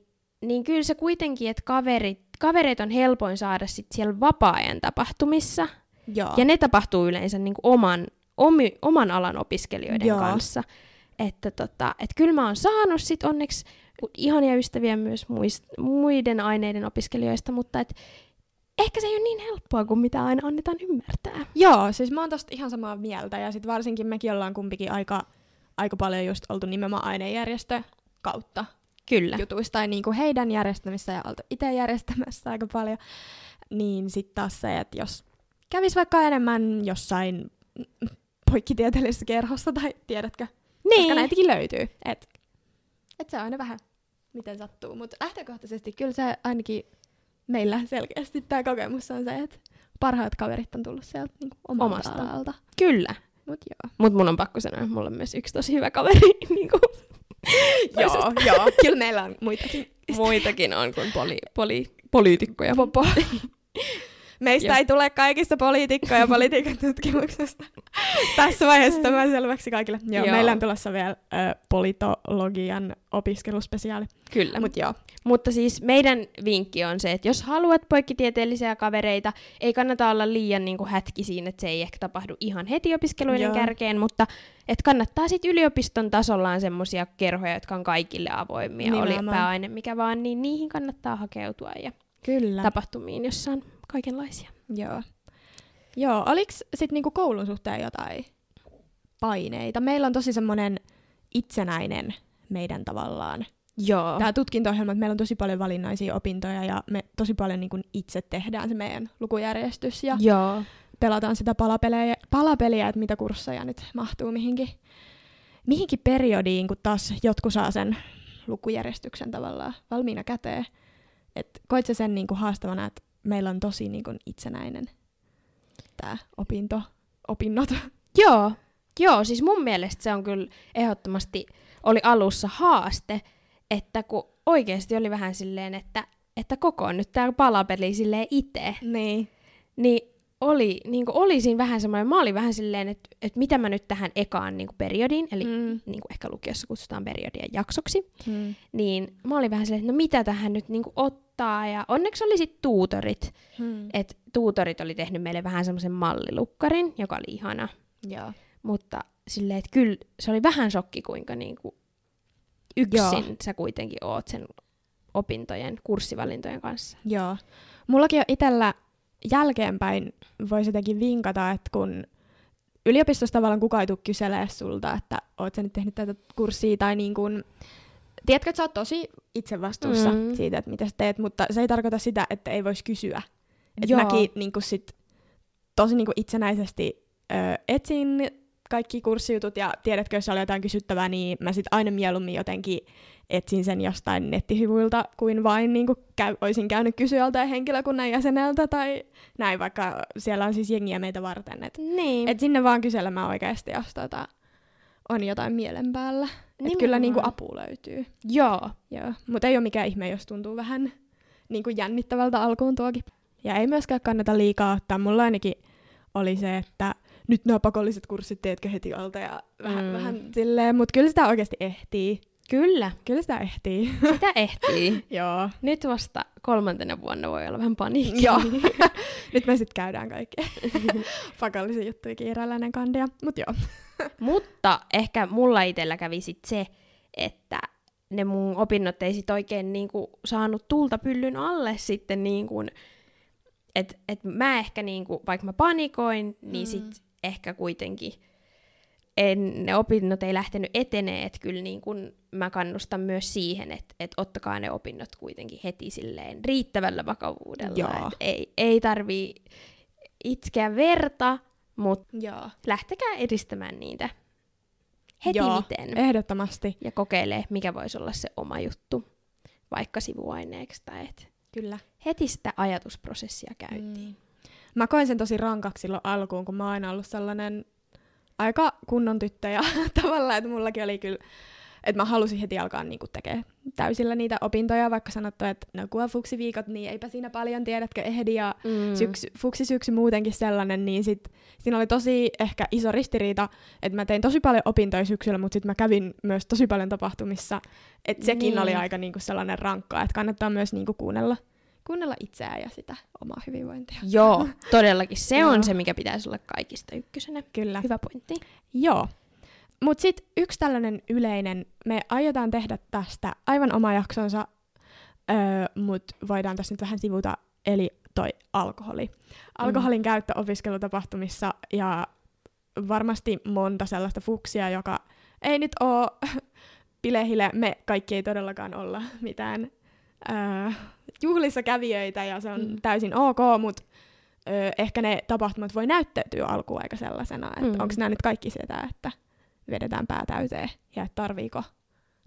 S2: niin kyllä se kuitenkin, että kaverit, kavereita on helpoin saada sit siellä vapaa-ajan tapahtumissa,
S1: Joo.
S2: ja ne tapahtuu yleensä niin kuin oman, omi, oman alan opiskelijoiden
S1: Joo.
S2: kanssa. Että tota, et kyllä mä oon saanut sit onneksi ihania ystäviä myös muist, muiden aineiden opiskelijoista, mutta et ehkä se ei ole niin helppoa kuin mitä aina annetaan ymmärtää.
S1: Joo, siis mä oon tosta ihan samaa mieltä. Ja sit varsinkin mekin ollaan kumpikin aika, aika paljon just oltu nimenomaan ainejärjestö kautta
S2: Kyllä.
S1: jutuista. Tai niinku heidän järjestämissä ja oltu itse järjestämässä aika paljon. Niin sit taas se, että jos kävis vaikka enemmän jossain poikkitieteellisessä kerhossa tai tiedätkö, koska
S2: Niin.
S1: näitäkin löytyy. Et, et se on aina vähän miten sattuu. Mutta lähtökohtaisesti kyllä se ainakin meillä selkeästi tämä kokemus on se, että parhaat kaverit on tullut sieltä niinku omalta
S2: Omasta.
S1: alalta.
S2: Kyllä.
S1: Mut joo.
S2: Mutta mun on pakko sanoa, että mulla on myös yksi tosi hyvä kaveri. <laughs> niin kuin
S1: joo, joo. <laughs> Kyllä meillä on muitakin.
S2: muitakin on kuin poli, poli, poliitikkoja.
S1: Popo. <laughs> Meistä
S2: Joo.
S1: ei tule kaikista poliitikkoja politiikan tutkimuksesta. <laughs> Tässä vaiheessa tämä selväksi kaikille. Joo,
S2: Joo.
S1: meillä on tulossa vielä ö, politologian opiskeluspesiaali.
S2: Kyllä.
S1: Mut joo.
S2: Mutta siis meidän vinkki on se, että jos haluat poikkitieteellisiä kavereita, ei kannata olla liian niin kuin hätki siinä, että se ei ehkä tapahdu ihan heti opiskeluiden
S1: Joo.
S2: kärkeen, mutta että kannattaa sitten yliopiston tasollaan semmoisia kerhoja, jotka on kaikille avoimia, oli
S1: Nimenomaan.
S2: pääaine mikä vaan, niin niihin kannattaa hakeutua ja
S1: Kyllä.
S2: tapahtumiin, jossa on kaikenlaisia.
S1: Joo. Joo, oliks sit niinku koulun suhteen jotain paineita? Meillä on tosi semmonen itsenäinen meidän tavallaan
S2: Joo.
S1: tämä tutkinto-ohjelma, että meillä on tosi paljon valinnaisia opintoja ja me tosi paljon niin kuin itse tehdään se meidän lukujärjestys ja
S2: Joo.
S1: pelataan sitä palapeliä, palapeliä, että mitä kursseja nyt mahtuu mihinkin, mihinkin periodiin, kun taas jotkut saa sen lukujärjestyksen tavallaan valmiina käteen. Et koit sä sen niin kuin haastavana, että meillä on tosi niin kuin itsenäinen tämä opinto, opinnot?
S2: Joo. Joo, siis mun mielestä se on kyllä ehdottomasti oli alussa haaste, että kun oikeasti oli vähän silleen, että, että koko on nyt tää palapeli silleen itse,
S1: Niin.
S2: niin oli, niin kuin oli siinä vähän semmoinen, mä olin vähän silleen, että, että mitä mä nyt tähän ekaan niin kuin periodiin, eli. Mm. niin kuin ehkä lukiossa kutsutaan periodia jaksoksi,
S1: Mm.
S2: niin mä olin vähän silleen, että no mitä tähän nyt niin kuin ottaa, ja onneksi oli sitten tuutorit,
S1: Mm.
S2: että tuutorit oli tehnyt meille vähän semmoisen mallilukkarin, joka oli ihana,
S1: Joo.
S2: mutta silleen, että kyllä se oli vähän shokki, kuinka niin kuin yksin
S1: Joo.
S2: sä kuitenkin oot sen opintojen, kurssivalintojen kanssa.
S1: Joo. Mullakin on itsellä jälkeenpäin voisi jotenkin vinkata, että kun yliopistossa tavallaan kukaan ei tule kyselee sulta, että oot sä nyt tehnyt tätä kurssia tai niin kuin, tiedätkö, että sä oot tosi itse vastuussa
S2: Mm.
S1: siitä, että mitä sä teet, mutta se ei tarkoita sitä, että ei voisi kysyä. Että mäkin niin kuin sit, tosi niin kuin itsenäisesti ö, etsin kaikki kurssijutut ja tiedätkö, jos oli jotain kysyttävää, niin mä sit aina mieluummin jotenkin etsin sen jostain nettisivuilta, kuin vain niin kuin käy, olisin käynyt kysyä joltain henkilökunnan jäseneltä tai näin, vaikka siellä on siis jengiä meitä varten. Et,
S2: Niin.
S1: et sinne vaan kyselemään oikeasti, jos tota, on jotain mielen päällä. Et kyllä niin kuin apu löytyy.
S2: Joo.
S1: Joo. Mutta ei ole mikään ihme, jos tuntuu vähän niin kuin jännittävältä alkuun tuokin. Ja ei myöskään kannata liikaa ottaa. Mulla ainakin oli se, että nyt nämä pakolliset kurssit teetkö heti alta ja vähän,
S2: mm.
S1: vähän silleen, mutta kyllä sitä oikeasti ehtii.
S2: Kyllä,
S1: Kyllä sitä ehtii.
S2: sitä ehtii. <laughs>
S1: Joo.
S2: Nyt vasta kolmantena vuonna voi olla vähän paniikki.
S1: Joo. <laughs> Nyt me sitten käydään kaikki <laughs> pakollisia juttuja kiireellä ennen kandia. Mut joo.
S2: Mutta ehkä mulla itsellä kävi sit se, että ne mun opinnot ei sit oikein niinku saanut tulta pyllyn alle sitten niinku, että et mä ehkä niinku, vaikka mä panikoin, niin
S1: Mm.
S2: sit ehkä kuitenkin en, ne opinnot ei lähtenyt etenee, että kyllä niin kun mä kannustan myös siihen, että et ottakaa ne opinnot kuitenkin heti silleen riittävällä vakavuudella. Et ei, ei tarvii itkeä verta, mutta
S1: Joo.
S2: lähtekää edistämään niitä heti
S1: Joo,
S2: miten.
S1: Ehdottomasti.
S2: Ja kokeilee, mikä voisi olla se oma juttu, vaikka sivuaineeksi tai et
S1: Kyllä.
S2: heti sitä ajatusprosessia käyntiin.
S1: Mm. Mä koin sen tosi rankaksi silloin alkuun, kun mä oon aina ollut sellainen aika kunnon tyttö ja <laughs> tavallaan, että mullakin oli kyllä, että mä halusin heti alkaa niinku tekemään täysillä niitä opintoja, vaikka sanottu, että no kun on fuksiviikot, niin eipä siinä paljon tiedätkö ehdi ja
S2: Mm.
S1: syksy, fuksisyksy muutenkin sellainen, niin sit, siinä oli tosi ehkä iso ristiriita, että mä tein tosi paljon opintoja syksyllä, mutta sitten mä kävin myös tosi paljon tapahtumissa, että sekin
S2: Niin.
S1: oli aika niinku sellainen rankkaa, että kannattaa myös niinku kuunnella, kuunnella itseään ja sitä omaa hyvinvointia.
S2: Joo, todellakin. Se on se, mikä pitäisi olla kaikista ykkösenä.
S1: Kyllä.
S2: Hyvä pointti.
S1: Joo. Mutta sitten yksi tällainen yleinen, me aiotaan tehdä tästä aivan oma jaksonsa, öö, mutta voidaan tässä nyt vähän sivuta, eli toi alkoholi. Alkoholin käyttö opiskelutapahtumissa ja varmasti monta sellaista fuksia, joka ei nyt ole <laughs> pilehille, me kaikki ei todellakaan olla mitään öö, juhlissa kävijöitä ja se on
S2: Mm.
S1: mm. täysin ok, mutta öö, ehkä ne tapahtumat voi näyttäytyä alkuun aika sellaisena, että
S2: Mm.
S1: mm. onko nämä nyt kaikki sitä, että vedetään pää täyteen ja että tarviiko,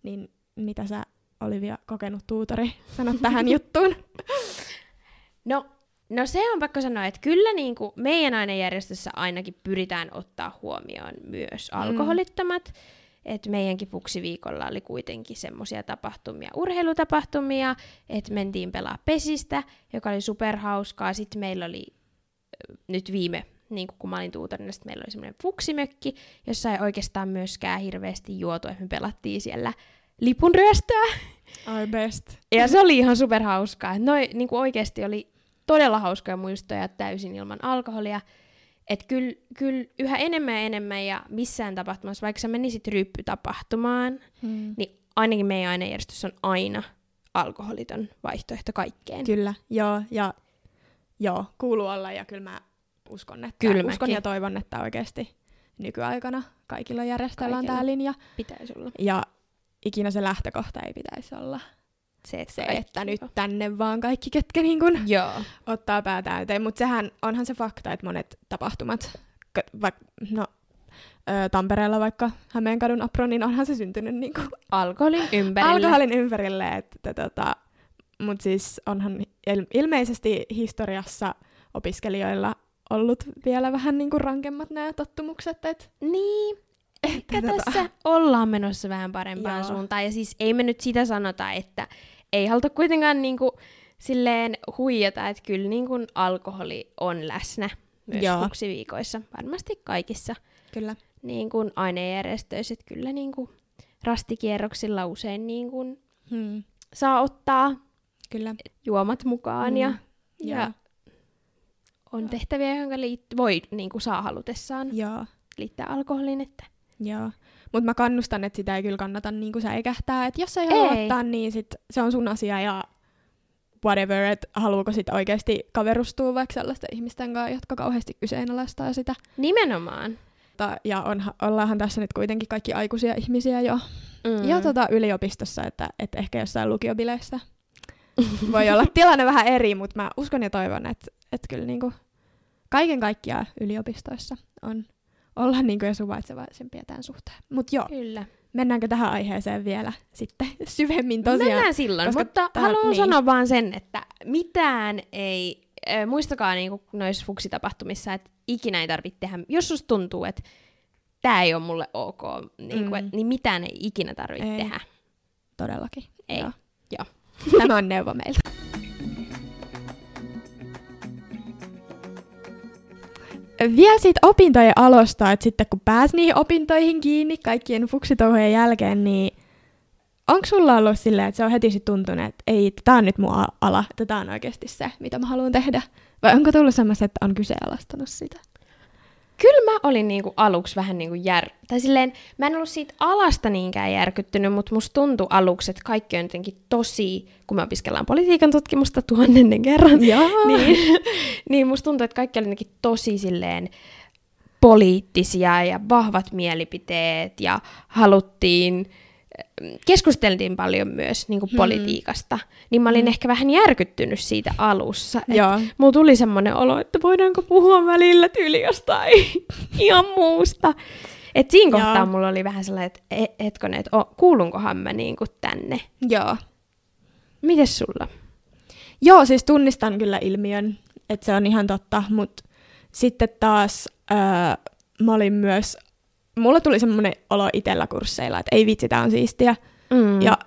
S1: niin mitä sä Olivia, kokenut tuutori, sanot tähän <laughs> juttuun?
S2: No, no se on pakko sanoa, että kyllä niin kuin meidän ainejärjestössä ainakin pyritään ottaa huomioon myös alkoholittomat. Mm. Et meidänkin fuksiviikolla oli kuitenkin semmoisia tapahtumia, urheilutapahtumia, että mentiin pelaa pesistä, joka oli superhauskaa. Sitten meillä oli nyt viime, niin kun mä olin tuutorina, sit meillä oli semmoinen fuksimökki, jossa ei oikeastaan myöskään hirveästi juotu, että me pelattiin siellä lipunryöstöä.
S1: Ai best.
S2: Ja se oli ihan superhauskaa. Noi niin kuin oikeasti oli todella hauskoja muistoja täysin ilman alkoholia. Että kyllä kyl yhä enemmän ja enemmän ja missään tapahtumassa, vaikka sä menisit ryppytapahtumaan,
S1: Mm.
S2: niin ainakin meidän ainejärjestys on aina alkoholiton vaihtoehto kaikkeen.
S1: Kyllä, joo, ja joo, kuuluu olla, ja kyllä mä uskon, että,
S2: Kyllä
S1: uskon ja toivon, että oikeasti nykyaikana kaikilla
S2: Kaikilla.
S1: tämä linja.
S2: Pitäisi olla.
S1: Ja ikinä se lähtökohta ei pitäisi olla
S2: Se, että,
S1: se, että nyt tänne vaan kaikki, ketkä niin kun
S2: Joo.
S1: ottaa pää täyteen. Mutta sehän onhan se fakta, että monet tapahtumat, vaikka no, Tampereella vaikka Hämeenkadun apro, niin onhan se syntynyt niin kuin
S2: Alkoholin ympärillä.
S1: alkoholin ympärille. Että, tota, Mutta siis onhan il- ilmeisesti historiassa opiskelijoilla ollut vielä vähän niin kuin rankemmat nämä tottumukset. Et,
S2: Niin, ehkä
S1: tota-
S2: tässä ollaan menossa vähän parempaan
S1: Joo.
S2: suuntaan. Ja siis ei me nyt sitä sanota, että ei haluta kuitenkaan niinku silleen huijata, että kyllä niinku alkoholi on läsnä myös
S1: Joo.
S2: fuksiviikoissa. Varmasti kaikissa
S1: Kyllä.
S2: niin kuin ainejärjestöissä, että kyllä niin kuin rastikierroksilla usein niin kuin
S1: Hmm.
S2: saa ottaa
S1: Kyllä.
S2: juomat mukaan
S1: Mm.
S2: ja,
S1: Joo.
S2: ja on tehtäviä, joihin liitt- voi niin kuin saa halutessaan
S1: Joo.
S2: liittää alkoholin. Että...
S1: Joo. Mutta mä kannustan, että sitä ei kyllä kannata niinku säikähtää. Että jos ei halua
S2: Ei.
S1: ottaa, niin sit se on sun asia ja whatever, että haluuko sit oikeasti kaverustua vaikka sellaisten ihmisten kanssa, jotka kauheasti kyseenalaistaa sitä.
S2: Nimenomaan.
S1: Ta- ja onha, ollaanhan tässä nyt kuitenkin kaikki aikuisia ihmisiä jo,
S2: mm.
S1: jo tota yliopistossa, että, että ehkä jossain lukiobileissä <laughs> voi olla tilanne vähän eri, mutta mä uskon ja toivon, että, että kyllä niinku kaiken kaikkiaan yliopistoissa on olla niinku jo suvaitsevaisempia tämän suhteen. Mutta joo,
S2: Kyllä.
S1: mennäänkö tähän aiheeseen vielä sitten <laughs> syvemmin tosiaan?
S2: Mennään silloin,
S1: koska
S2: mutta
S1: tää-
S2: haluan
S1: niin.
S2: sanoa vaan sen, että mitään ei, äh, muistakaa niinku noissa fuksitapahtumissa, että ikinä ei tarvitse tehdä, jos susta tuntuu, että tämä ei ole mulle ok, niinku,
S1: Mm.
S2: et, niin mitään ei ikinä tarvitse
S1: Ei.
S2: tehdä.
S1: Todellakin.
S2: Ei.
S1: Joo.
S2: Joo.
S1: Tämä on neuvo meiltä. Vielä siitä opintojen alosta, että sitten kun pääsi niihin opintoihin kiinni kaikkien fuksitouhujen jälkeen, niin onko sulla ollut silleen, että se on heti sit tuntunut, että ei, tämä on nyt mun ala, että tämä on oikeasti se, mitä mä haluan tehdä? Vai onko tullut semmoista, että on kyseenalaistanut sitä?
S2: Kyllä mä olin niinku aluksi vähän niinku jär... Tai silleen, mä en ollut siitä alasta niinkään järkyttynyt, mutta musta tuntui aluksi, että kaikki on jotenkin tosi, kun me opiskellaan politiikan tutkimusta tuhannennen kerran,
S1: Joo. <laughs>
S2: niin, niin musta tuntuu, että kaikki oli jotenkin tosi silleen poliittisia ja vahvat mielipiteet ja haluttiin, keskusteltiin paljon myös niin kuin
S1: Hmm.
S2: politiikasta, niin mä olin
S1: Hmm.
S2: ehkä vähän järkyttynyt siitä alussa. Et. Mulla tuli semmoinen olo, että voidaanko puhua välillä tyyli jostain <laughs> ihan muusta. Et siinä
S1: Joo.
S2: kohtaa mulla oli vähän sellainen, että e- hetkonen, että o, kuulunkohan mä niinku tänne.
S1: Joo.
S2: Mites sulla?
S1: Joo, siis tunnistan kyllä ilmiön, että se on ihan totta, mutta sitten taas öö, mä olin myös, mulla tuli semmoinen olo itsellä kursseilla, että ei vitsi, tää on siistiä,
S2: Mm.
S1: ja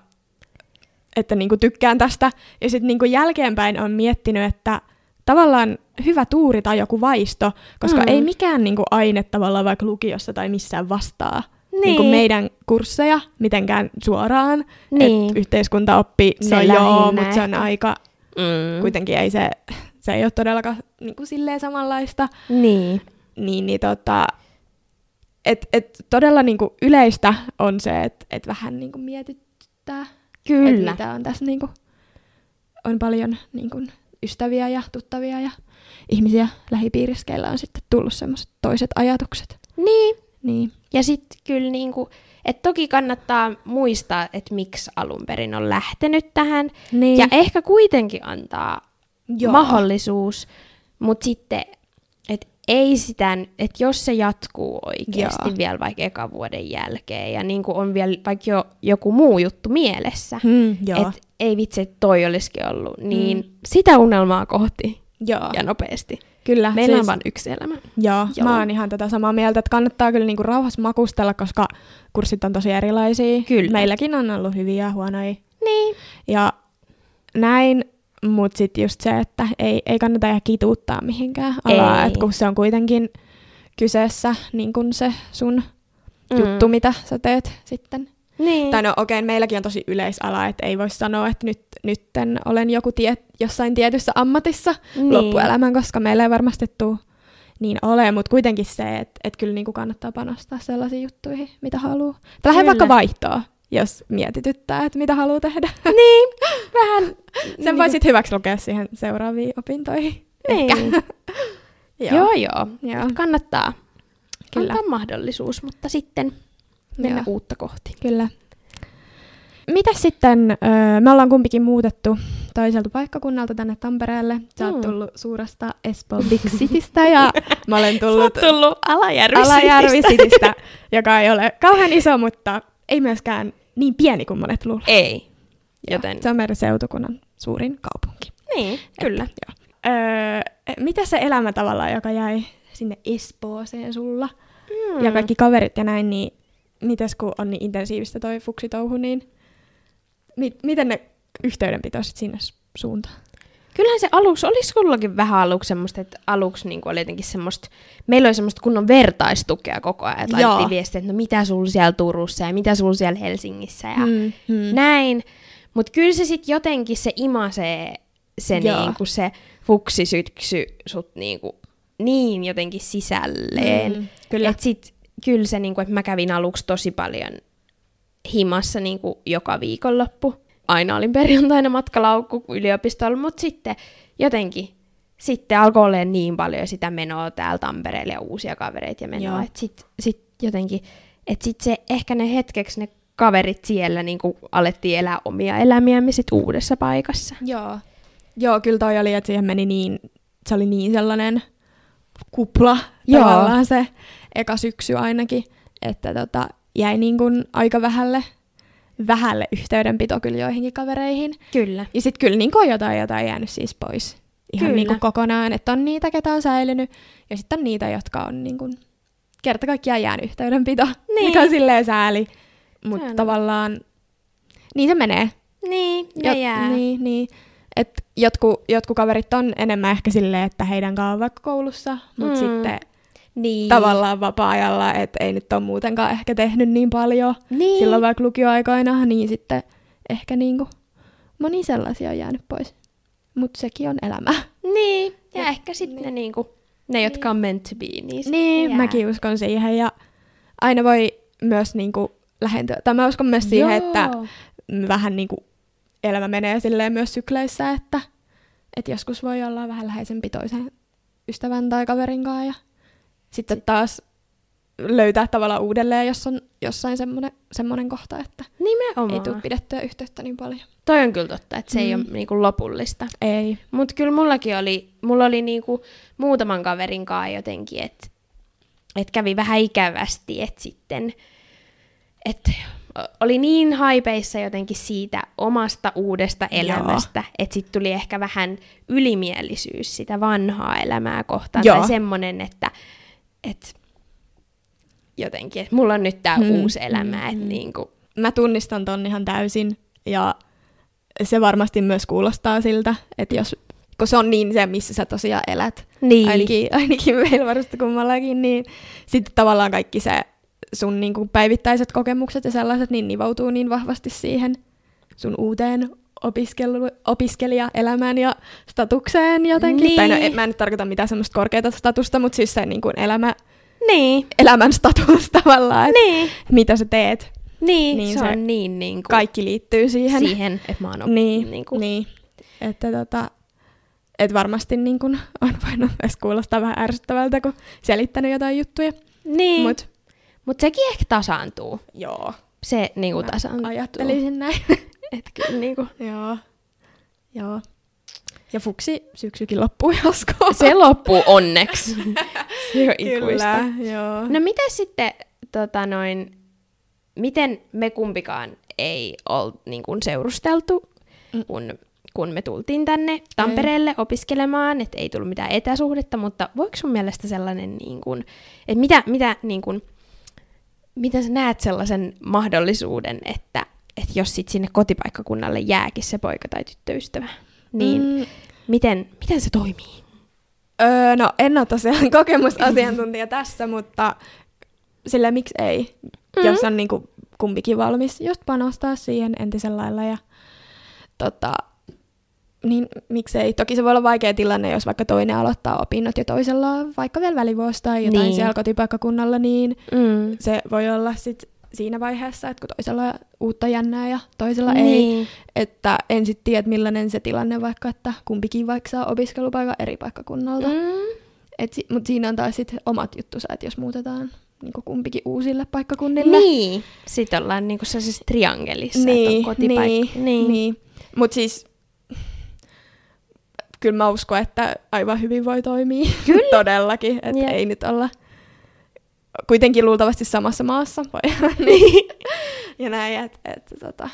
S1: että niinku tykkään tästä. Ja sitten niinku jälkeenpäin on miettinyt, että tavallaan hyvä tuuri tai joku vaisto, koska
S2: Mm.
S1: ei mikään niinku aine tavallaan vaikka lukiossa tai missään vastaa
S2: Niin.
S1: niinku meidän kursseja mitenkään suoraan.
S2: Niin.
S1: Et yhteiskuntaoppi,
S2: Se
S1: no joo, mutta se on aika
S2: Mm.
S1: kuitenkin ei se, se ei ole todellakaan niin kuin silleen samanlaista.
S2: Niin.
S1: Niin, niin tota, et, et todella niin kuin yleistä on se, että et vähän niin kuin mietityttää, että
S2: Kyllä.
S1: mitä on tässä niin kuin, on paljon niin kuin ystäviä ja tuttavia ja ihmisiä lähipiirissä, keillä on sitten tullut semmoiset toiset ajatukset.
S2: Niin.
S1: Niin,
S2: Ja sitten kyllä niinku, että toki kannattaa muistaa, että miksi alun perin on lähtenyt tähän.
S1: niin.
S2: Ja ehkä kuitenkin antaa
S1: Joo.
S2: mahdollisuus, mutta sitten, että ei sitä, että jos se jatkuu oikeasti
S1: Joo.
S2: vielä vaikka eka vuoden jälkeen ja niin kuin on vielä vaikka jo joku muu juttu mielessä,
S1: joo.
S2: että ei vitsi, että toi olisikin ollut, niin
S1: Mm.
S2: sitä unelmaa kohti
S1: joo.
S2: ja nopeasti.
S1: Kyllä.
S2: Meillä
S1: siis-
S2: on vain yksi elämä.
S1: Joo,
S2: Joo.
S1: mä oon ihan tätä samaa mieltä, että kannattaa kyllä niinku rauhassa makustella, koska kurssit on tosi erilaisia.
S2: Kyllä.
S1: Meilläkin on ollut hyviä ja huonoja
S2: Niin.
S1: ja näin, mutta sitten just se, että ei, ei kannata jää kituuttaa mihinkään alaa, että kun se on kuitenkin kyseessä niin kun se sun
S2: Mm.
S1: juttu, mitä sä teet sitten.
S2: Niin.
S1: Tai no okei, okay, meilläkin on tosi yleisala, että ei voi sanoa, että nyt, nytten olen joku tie, jossain tietyssä ammatissa
S2: Niin.
S1: loppuelämän, koska meillä ei varmasti tule niin ole, mutta kuitenkin se, että et kyllä niinku kannattaa panostaa sellaisiin juttuihin, mitä haluaa. Lähde vaikka vaihtoa, jos mietityttää, että mitä haluaa tehdä. <laughs>
S2: Niin, vähän.
S1: Sen
S2: niinku-
S1: voisit hyväksi lukea siihen seuraaviin opintoihin.
S2: Niin.
S1: Ehkä. <laughs>
S2: joo, joo.
S1: Joo.
S2: Kannattaa.
S1: Kyllä.
S2: Antaa mahdollisuus, mutta sitten mennä
S1: Joo.
S2: uutta kohti.
S1: Kyllä. Mitä sitten, öö, me ollaan kumpikin muutettu toiselta paikkakunnalta tänne Tampereelle. Sä oot
S2: Mm.
S1: tullut suuresta Espoo Big Citystä ja <laughs> mä olen tullut
S2: tullut Alajärvi
S1: Alajärvi Citystä, joka ei ole kauhean iso, mutta ei myöskään niin pieni kuin monet luulee.
S2: Ei.
S1: Joo,
S2: Joten,
S1: Se on meidän seutukunnan suurin kaupunki.
S2: niin, kyllä.
S1: Joo. Öö, mitä se elämä tavallaan, joka jäi sinne Espooseen sulla?
S2: Mm.
S1: Ja kaikki kaverit ja näin, niin mites kun on niin intensiivistä toi fuksitouhu, niin mi- miten ne yhteydenpito sit sinne suuntaan?
S2: Kyllähän se aluksi, olis sullakin vähän aluksi semmoista, että aluksi niin oli jotenkin semmoista, meillä oli semmoista kunnon vertaistukea koko ajan, että laitettiin viestiä, että no mitä sulla siellä Turussa ja mitä sulla siellä Helsingissä ja
S1: Mm, mm.
S2: näin. Mutta kyllä se sitten jotenkin se imasee se,
S1: Joo.
S2: niinku, se fuksisyksy sut niinku, niin jotenkin sisälleen.
S1: Mm, kyllä.
S2: Et sit, kyllä se, niinku, että mä kävin aluksi tosi paljon himassa niinku, joka viikonloppu. Aina olin perjantaina matkalaukku yliopistolla, mutta sitten jotenkin sitten alkoi olemaan niin paljon sitä menoa täällä Tampereelle ja uusia kavereita ja menoa, että sitten sit jotenkin, että sit se ehkä ne hetkeksi ne kaverit siellä niinku alettiin elää omia elämiämme sit uudessa paikassa.
S1: Joo. Joo, kyllä toi oli, että siihen meni niin, se oli niin sellainen kupla
S2: Joo.
S1: tavallaan se eka syksy ainakin, että tota, jäi niin kuin aika vähälle, vähälle yhteydenpito kyllä joihinkin kavereihin.
S2: Kyllä.
S1: Ja sitten kyllä niin on jotain, jotain jäänyt siis pois ihan
S2: Kyllä.
S1: niin kuin kokonaan, että on niitä, ketä on säilynyt, ja sitten on niitä, jotka on niin kuin kerta kaikkiaan jäänyt yhteydenpito, <laughs>
S2: Niin.
S1: mikä on silleen sääli. Mutta tavallaan, niin se menee.
S2: Niin, ne
S1: Jot-
S2: jää.
S1: Niin, niin. Et jotku, jotku kaverit on enemmän ehkä silleen, että heidän kanssa on vaikka koulussa, mutta
S2: mm.
S1: sitten
S2: niin.
S1: tavallaan vapaa-ajalla, että ei nyt ole muutenkaan ehkä tehnyt niin paljon
S2: Niin.
S1: silloin vaikka lukioaikoina, niin sitten ehkä niinku moni sellaisia on jäänyt pois. Mutta sekin on elämä.
S2: Niin, ja
S1: Ja-
S2: ehkä sitten
S1: niin.
S2: ne, niinku, ne, jotka on meant to be, niin,
S1: Niin,
S2: jää.
S1: mäkin uskon siihen ja aina voi myös niinku lähentyä. Tai mä uskon myös siihen,
S2: Joo.
S1: että vähän niinku elämä menee silleen myös sykleissä, että, että joskus voi olla vähän läheisempi toisen ystävän tai kaverin kanssa ja sitten taas löytää tavallaan uudelleen, jos on jossain semmoinen, semmoinen kohta, että
S2: Nimenomaan.
S1: ei tule pidettyä yhteyttä niin paljon.
S2: Toi on kyllä totta, että se mm. ei ole niinku lopullista.
S1: Ei.
S2: Mutta kyllä mullakin oli, mulla oli niinku muutaman kaverin kanssa jotenkin, että et kävi vähän ikävästi, että sitten, että oli niin haipeissa jotenkin siitä omasta uudesta elämästä, että sitten tuli ehkä vähän ylimielisyys sitä vanhaa elämää kohtaan.
S1: Joo.
S2: Tai semmoinen, että, että jotenkin, että mulla on nyt tämä
S1: Hmm,
S2: uusi elämä,
S1: hmm,
S2: että niinku,
S1: Mä tunnistan ton ihan täysin ja se varmasti myös kuulostaa siltä, että jos, kun se on niin se, missä sä tosiaan elät,
S2: niin,
S1: ainakin, ainakin meillä varmasti kummallakin, niin sitten tavallaan kaikki se sun niinku päivittäiset kokemukset ja sellaiset niin nivoutuu niin vahvasti siihen sun uuteen opiskelu, opiskelijaelämään ja statukseen jotenkin.
S2: Niin.
S1: Tai no, en, mä en nyt tarkoita mitään semmoista korkeata statusta, mutta siis se niin kuin elämä,
S2: niin,
S1: elämän status tavallaan, että
S2: niin,
S1: mitä sä teet.
S2: niin,
S1: Niin
S2: se,
S1: se
S2: on niin niinku,
S1: Kaikki liittyy siihen.
S2: siihen, että mä oon op-
S1: Niin,
S2: niinku,
S1: niin. Että tota, et varmasti niin kun on voinut edes kuulostaa vähän ärsyttävältä, kun selittänyt jotain juttuja.
S2: Niin, mutta
S1: Mut
S2: mut sekin ehkä tasaantuu.
S1: joo,
S2: Se niinku tasaantuu.
S1: ajattelisin näin.
S2: Et kyllä niinku,
S1: joo, joo. Ja fuksi syksykin loppuu <laughs> josko.
S2: se loppuu onneksi. <laughs> se on ikuista.
S1: Kyllä, joo.
S2: No mitä sitten, tota noin, miten me kumpikaan ei ole niin kuin seurusteltu,
S1: Mm.
S2: kun, kun me tultiin tänne Tampereelle opiskelemaan, että ei tullut mitään etäsuhdetta, mutta voiko sun mielestä sellainen, niin kuin, että mitä, mitä, niin kuin, miten sä näet sellaisen mahdollisuuden, että, että jos sit sinne kotipaikkakunnalle jääkin se poika tai tyttöystävä, niin mm.
S1: Mm,
S2: miten, miten se toimii?
S1: öö, no en ole tosiaan <laughs> kokemusasiantuntija tässä, mutta sillä miksi ei,
S2: Mm.
S1: jos on niinku kumpikin valmis just panostaa siihen entisellä lailla ja tota, niin miksei. Toki se voi olla vaikea tilanne, jos vaikka toinen aloittaa opinnot ja toisella on vaikka vielä välivuosi tai jotain
S2: Niin.
S1: siellä kotipaikkakunnalla, niin
S2: Mm.
S1: se voi olla sit siinä vaiheessa, että kun toisella on uutta jännää ja toisella ei,
S2: Niin.
S1: että en sitten tiedä, millainen se tilanne vaikka, että kumpikin vaikka saa opiskelupaikan eri paikkakunnalta. Mm. Si- Mutta siinä on taas sit omat juttusa, että jos muutetaan niin kumpikin uusille paikkakunnille.
S2: Niin. Sitten ollaan niinku sellaisessa triangelissa,
S1: niin,
S2: että on kotipaikka.
S1: niin, niin. niin. Mutta siis kyllä mä uskon, että aivan hyvin voi toimia.
S2: Kyllä. <laughs>
S1: Todellakin, että ei nyt olla kuitenkin luultavasti samassa maassa. Voi. niin. <laughs> ja näin, että et, tota,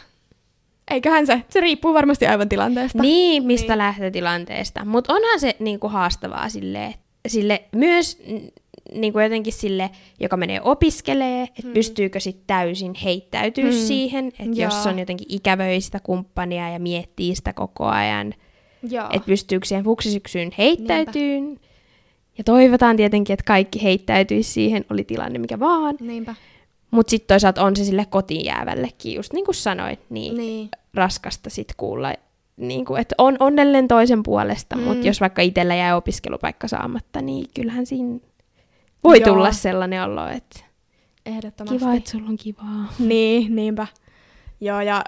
S1: eiköhän se, se riippuu varmasti aivan tilanteesta.
S2: Niin, mistä
S1: Niin.
S2: lähtötilanteesta. Mutta onhan se niinku haastavaa sille, sille myös niinku jotenkin sille, joka menee opiskelee, että
S1: Mm.
S2: mm. pystyykö sitten täysin heittäytyä
S1: Mm.
S2: mm. siihen, että jos on jotenkin ikävöi sitä kumppania ja miettii sitä koko ajan, että pystyykö siihen fuksisyksyyn heittäytyyn. Ja toivotaan tietenkin, että kaikki heittäytyisi siihen, oli tilanne mikä vaan.
S1: Niinpä.
S2: Mutta sitten toisaalta on se sille kotiin jäävällekin, just niin kuin sanoit, niin,
S1: Niin.
S2: raskasta sit kuulla, niin kuin, että on onnellinen toisen puolesta. Mm. mutta jos vaikka itsellä jää opiskelupaikka saamatta, niin kyllähän siinä voi
S1: Joo.
S2: tulla sellainen olo, että
S1: Ehdottomasti.
S2: kiva, että sulla on kivaa.
S1: Niin, niinpä. Joo, ja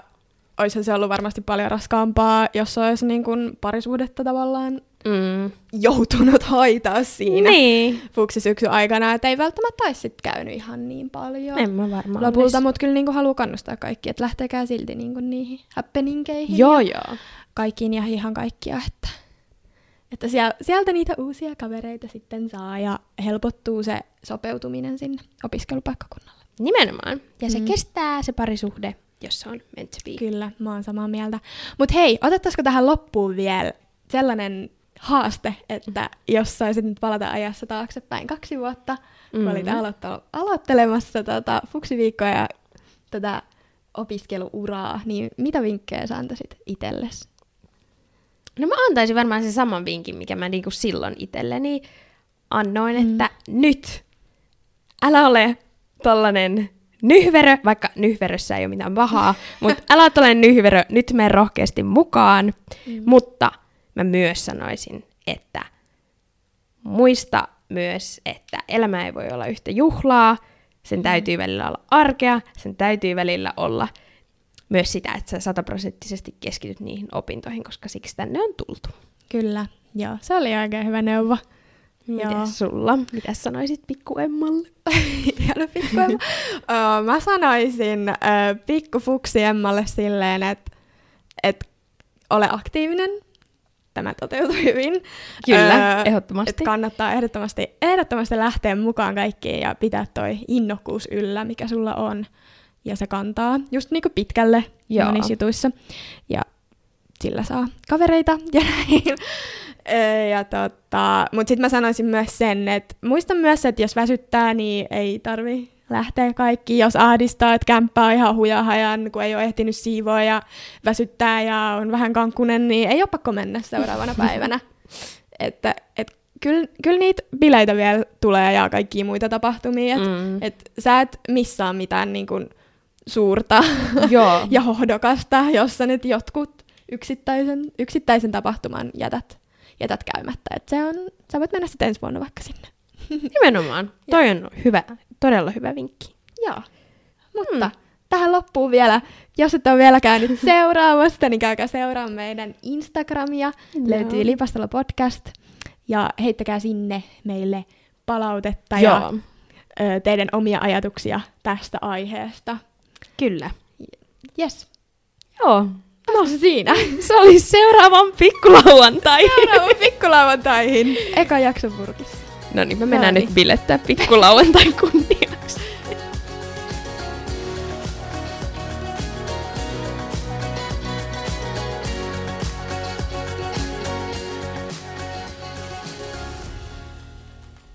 S1: olisihan se ollut varmasti paljon raskaampaa, jos olisi niin kuin parisuudetta tavallaan
S2: Mm.
S1: joutunut hoitaa siinä
S2: Niin.
S1: fuksisyksyn aikana, että ei välttämättä olisi sit käynyt ihan niin paljon
S2: En mä varmaan
S1: lopulta, mutta kyllä niin kuin haluaa kannustaa kaikki, että lähtekää silti niin kuin niihin happeningeihin
S2: Joo,
S1: ja
S2: joo.
S1: kaikkiin ja ihan kaikkia, että, että siel- sieltä niitä uusia kavereita sitten saa ja helpottuu se sopeutuminen sinne opiskelupaikkakunnalle.
S2: Nimenomaan. Ja se
S1: mm.
S2: kestää se parisuhde, jos se on meant to be.
S1: Kyllä, mä oon samaa mieltä. Mutta hei, otettaisiko tähän loppuun vielä sellainen haaste, että jos saisit nyt palata ajassa taaksepäin kaksi vuotta, mm. kun olit
S2: Mhm.
S1: aloittelu- aloittelemassa tota fuksiviikkoa ja tätä opiskeluuraa, niin mitä vinkkejä sä antaisit itsellesi?
S2: No mä antaisin varmaan sen saman vinkin, mikä mä niinku silloin itselleni annoin,
S1: Mm.
S2: että nyt älä ole tollanen nyhverö, vaikka nyhverössä ei ole mitään pahaa, <laughs> mutta älä ole nyhverö, nyt mene rohkeasti mukaan,
S1: Mm.
S2: mutta mä myös sanoisin, että muista myös, että elämä ei voi olla yhtä juhlaa, sen täytyy välillä olla arkea, sen täytyy välillä olla myös sitä, että sä sataprosenttisesti keskityt niihin opintoihin, koska siksi tänne on tultu.
S1: Kyllä, joo, se oli oikein hyvä neuvo.
S2: Mites sulla? Mitä sanoisit pikku Emmalle? <laughs>
S1: Ihana pikku Emma. Mä sanoisin pikku fuksi Emmalle silleen, että et ole aktiivinen. Tämä toteutui hyvin.
S2: Kyllä,
S1: Öö,
S2: ehdottomasti.
S1: Et kannattaa ehdottomasti, ehdottomasti lähteä mukaan kaikkiin ja pitää toi innokkuus yllä, mikä sulla on. Ja se kantaa just niinku pitkälle
S2: Joo.
S1: monissa jutuissa. Ja sillä saa kavereita ja näin. Ja tota, Mutta sitten mä sanoisin myös sen, että muista myös, että jos väsyttää, niin ei tarvi lähteä kaikki. Jos ahdistaa, että kämppä on ihan hujahajan, kun ei ole ehtinyt siivoa ja väsyttää ja on vähän kankkunen, niin ei ole pakko mennä seuraavana <laughs> päivänä. että et, kyllä kyl niitä bileitä vielä tulee ja kaikkia muita tapahtumia. Et,
S2: Mm.
S1: et sä et missaa mitään niin kun, suurta <laughs>
S2: Joo.
S1: ja hohdokasta, jos sä nyt jotkut yksittäisen, yksittäisen tapahtuman jätät, jätät käymättä. Et se on, sä voit mennä sitten ensi vuonna vaikka sinne.
S2: Nimenomaan. <laughs> Toi on hyvä, todella hyvä vinkki.
S1: Joo. Mutta mm. tähän loppuun vielä, jos et ole vielä käynyt <laughs> seuraamassa, niin käykää seuraa meidän Instagramia.
S2: Joo.
S1: Löytyy Lipastolla podcast. Ja heittäkää sinne meille palautetta ja
S2: Joo,
S1: ö, teidän omia ajatuksia tästä aiheesta.
S2: kyllä.
S1: Yes.
S2: Joo.
S1: No siinä.
S2: Se oli seuraavan pikkulauantai.
S1: Seuraava pikkulauantaihin. Eka jakso purkissa.
S2: No niin, me mennään
S1: No
S2: nyt
S1: niin.
S2: bilettää pikkulauantain kunnia.